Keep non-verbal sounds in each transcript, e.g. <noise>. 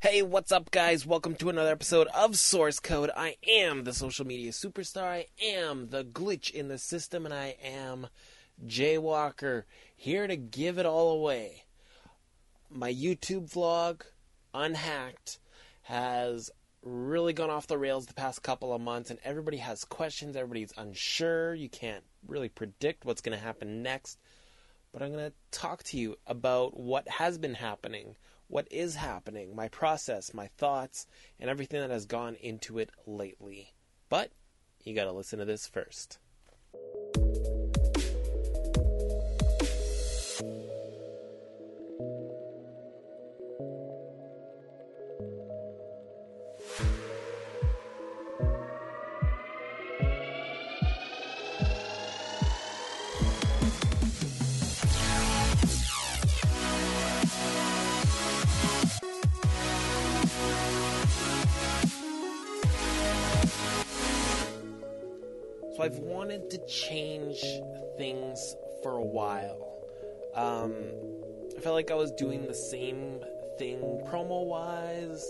Hey, what's up, guys? Welcome to another episode of Source Code. I am the social media superstar. I am the glitch in the system, and I am Jay Walker, here to give it all away. My YouTube vlog, Unhacked, has really gone off the rails the past couple of months, and everybody has questions. Everybody's unsure. You can't really predict what's going to happen next. But I'm going to talk to you about what has been happening what is happening, my process, my thoughts, and everything that has gone into it lately. But you gotta listen to this first. So I've wanted to change things for a while. Um, I felt like I was doing the same thing promo wise.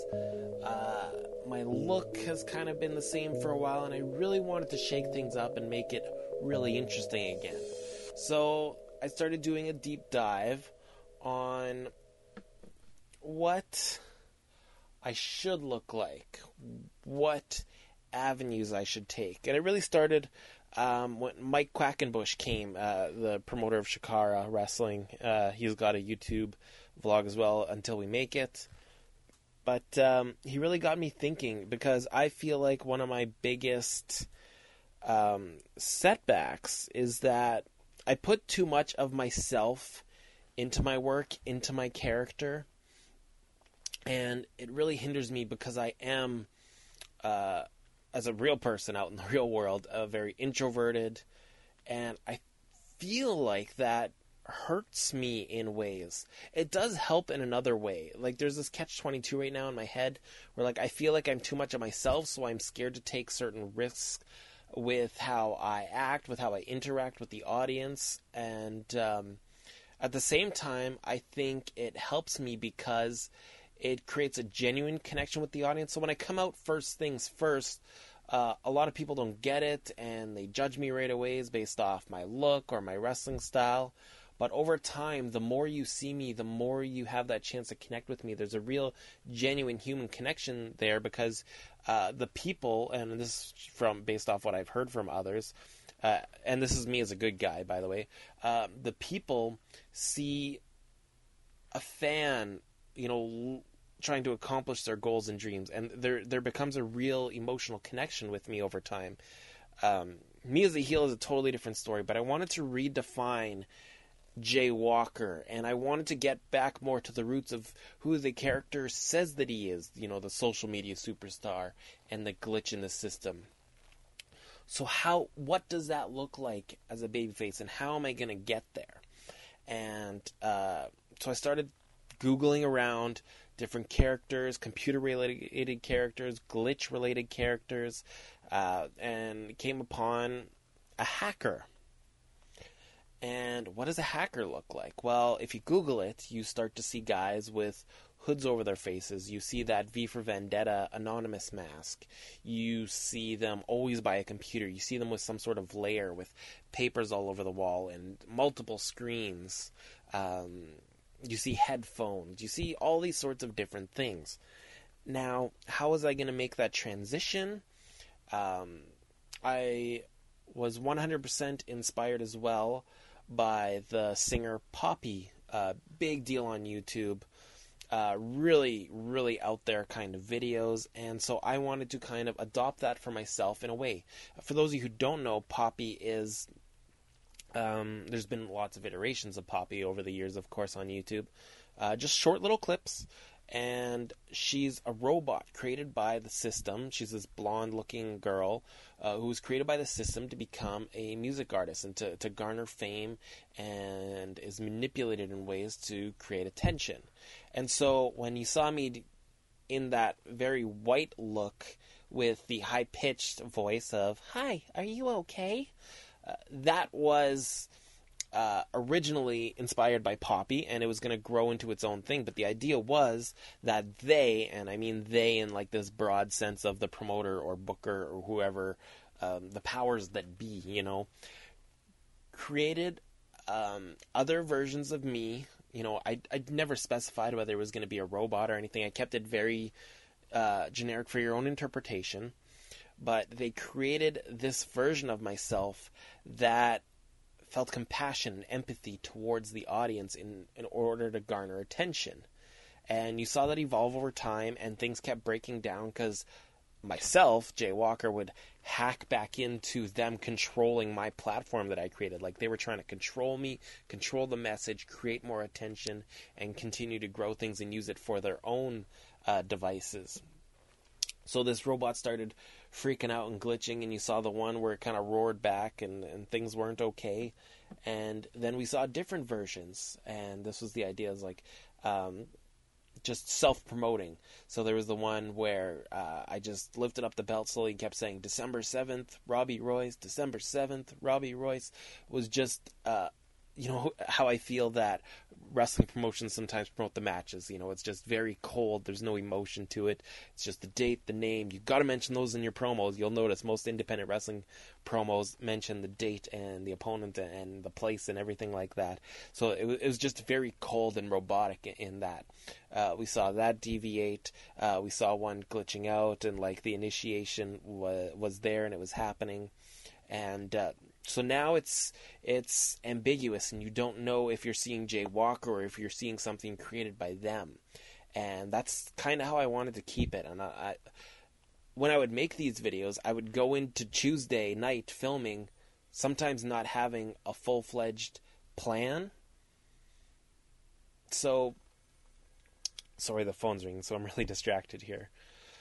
Uh, my look has kind of been the same for a while, and I really wanted to shake things up and make it really interesting again. So I started doing a deep dive on what I should look like, what avenues I should take. And it really started um, when Mike Quackenbush came, uh, the promoter of Chikara Wrestling. Uh, he's got a YouTube vlog as well, Until We Make It. But um, he really got me thinking because I feel like one of my biggest um, setbacks is that I put too much of myself into my work, into my character, and it really hinders me because I am uh, as a real person out in the <laughs> real world, a very introverted, and I feel like that hurts me in ways. It does help in another way. Like there's this catch 22 right now in my head where like I feel like I'm too much of myself, so I'm scared to take certain risks with how I act, with how I interact with the audience, and um, at the same time, I think it helps me because it creates a genuine connection with the audience. So when I come out first things first, uh, a lot of people don't get it and they judge me right away based off my look or my wrestling style. But over time, the more you see me, the more you have that chance to connect with me. There's a real, genuine human connection there because uh, the people, and this is from based off what I've heard from others, uh, and this is me as a good guy, by the way. Uh, the people see a fan, you know, trying to accomplish their goals and dreams, and there there becomes a real emotional connection with me over time. Um, me as a heel is a totally different story, but I wanted to redefine Jay Walker, and I wanted to get back more to the roots of who the character says that he is. You know, the social media superstar and the glitch in the system. So how what does that look like as a babyface, and how am I going to get there? And uh, so I started googling around different characters, computer related characters, glitch related characters, uh, and came upon a hacker. And what does a hacker look like? Well, if you Google it, you start to see guys with hoods over their faces. You see that V for Vendetta anonymous mask. You see them always by a computer. You see them with some sort of layer with papers all over the wall and multiple screens. Um, you see headphones, you see all these sorts of different things. Now, how was I going to make that transition? Um, I was 100% inspired as well by the singer Poppy. Uh, big deal on YouTube. Uh, really, really out there kind of videos, and so I wanted to kind of adopt that for myself in a way. For those of you who don't know, Poppy is um, there's been lots of iterations of Poppy over the years, of course, on YouTube. Uh, just short little clips, and she's a robot created by the system. She's this blonde looking girl uh, who was created by the system to become a music artist and to, to garner fame and is manipulated in ways to create attention. And so when you saw me in that very white look with the high pitched voice of, Hi, are you okay? That was uh, originally inspired by Poppy, and it was going to grow into its own thing. But the idea was that they, and I mean they in like this broad sense of the promoter or booker or whoever, um, the powers that be, you know, created um, other versions of me. You know, I I never specified whether it was going to be a robot or anything. I kept it very uh, generic for your own interpretation. But they created this version of myself that felt compassion and empathy towards the audience in, in order to garner attention. And you saw that evolve over time, and things kept breaking down because myself, Jay Walker, would hack back into them controlling my platform that I created. Like they were trying to control me, control the message, create more attention, and continue to grow things and use it for their own uh, devices. So this robot started freaking out and glitching, and you saw the one where it kind of roared back and, and things weren't okay. And then we saw different versions, and this was the idea is like um, just self promoting. So there was the one where uh, I just lifted up the belt slowly and kept saying December 7th, Robbie Royce, December 7th, Robbie Royce was just. Uh, you know how I feel that wrestling promotions sometimes promote the matches. You know, it's just very cold. There's no emotion to it. It's just the date, the name. You've got to mention those in your promos. You'll notice most independent wrestling promos mention the date and the opponent and the place and everything like that. So it, it was just very cold and robotic in that. Uh, we saw that deviate. Uh, we saw one glitching out, and like the initiation was was there and it was happening. And uh, so now it's it's ambiguous, and you don't know if you're seeing Jay Walker or if you're seeing something created by them. And that's kind of how I wanted to keep it. And I, I, when I would make these videos, I would go into Tuesday night filming, sometimes not having a full fledged plan. So, sorry, the phone's ringing, so I'm <laughs> really distracted here.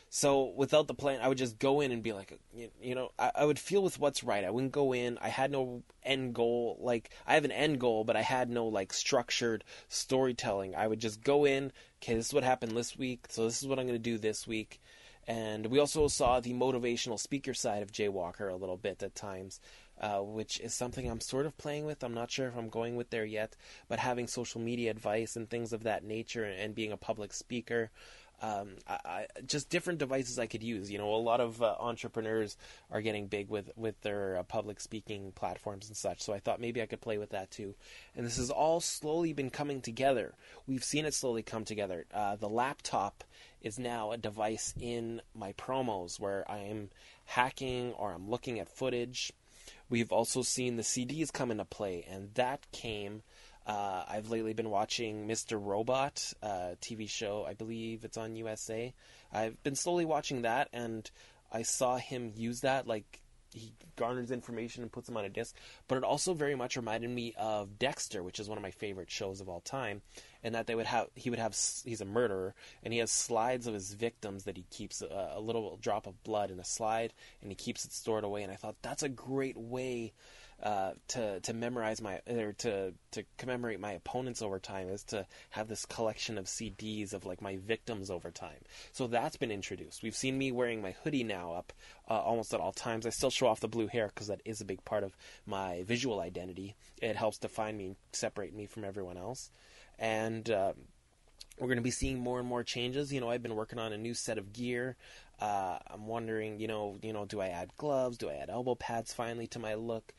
So without the plan, I would just go in and be like, you, know, I, I, would feel with what's right. I wouldn't go in. I had no end goal. Like I have an end goal, but I had no like structured storytelling. I would just go in. Okay, this is what happened this week. So this is what I'm going to do this week. And we also saw the motivational speaker side of Jay Walker a little bit at times, uh, which is something I'm sort of playing with. I'm not sure if I'm going with there yet, but having social media advice and things of that nature and being a public speaker um, I, I, just different devices I could use. You know, a lot of uh, entrepreneurs are getting big with with their uh, public speaking platforms and such. So I thought maybe I could play with that too. And this has all slowly been coming together. We've seen it slowly come together. Uh, the laptop is now a device in my promos where I am hacking or I'm looking at footage. We've also seen the CDs come into play, and that came uh, I've lately been watching Mr. Robot, uh, TV show. I believe it's on USA. I've been slowly watching that, and I saw him use that. Like he garners information and puts them on a disc. But it also very much reminded me of Dexter, which is one of my favorite shows of all time. And that they would have, he would have, he's a murderer, and he has slides of his victims that he keeps a, uh, a little drop of blood in a slide, and he keeps it stored away. And I thought that's a great way uh, to to memorize my or to to commemorate my opponents over time is to have this collection of CDs of like my victims over time. So that's been introduced. We've seen me wearing my hoodie now up uh, almost at all times. I still show off the blue hair because that is a big part of my visual identity. It helps define me, separate me from everyone else, and. Um, we're going to be seeing more and more changes. You know, I've been working on a new set of gear. Uh, I'm wondering, you know, you know, do I add gloves? Do I add elbow pads finally to my look?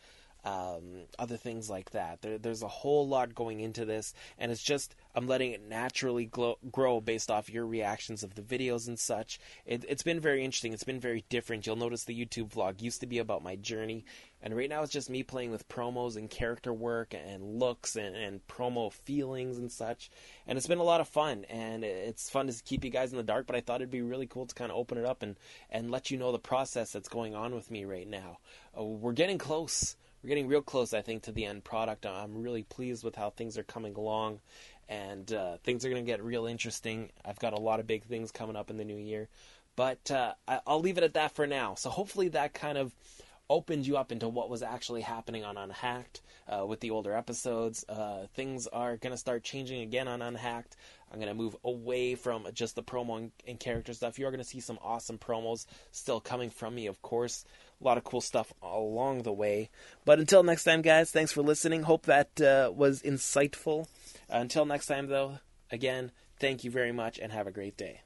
Um, other things like that. There, there's a whole lot going into this, and it's just I'm letting it naturally glow, grow based off your reactions of the videos and such. It, it's been very interesting. It's been very different. You'll notice the YouTube vlog used to be about my journey, and right now it's just me playing with promos and character work and looks and, and promo feelings and such. And it's been a lot of fun, and it's fun to keep you guys in the dark. But I thought it'd be really cool to kind of open it up and and let you know the process that's going on with me right now. Uh, we're getting close we're getting real close, I think, to the end product. I'm really pleased with how things are coming along, and uh, things are going to get real interesting. I've got a lot of big things coming up in the new year, but uh, I'll leave it at that for now. So hopefully that kind of opened you up into what was actually happening on Unhacked uh, with the older episodes. Uh, things are going to start changing again on Unhacked. I'm going to move away from just the promo and, and character stuff. You're going to see some awesome promos still coming from me, of course. A lot of cool stuff along the way. But until next time, guys, thanks for listening. Hope that uh, was insightful. Uh, until next time, though, again, thank you very much and have a great day.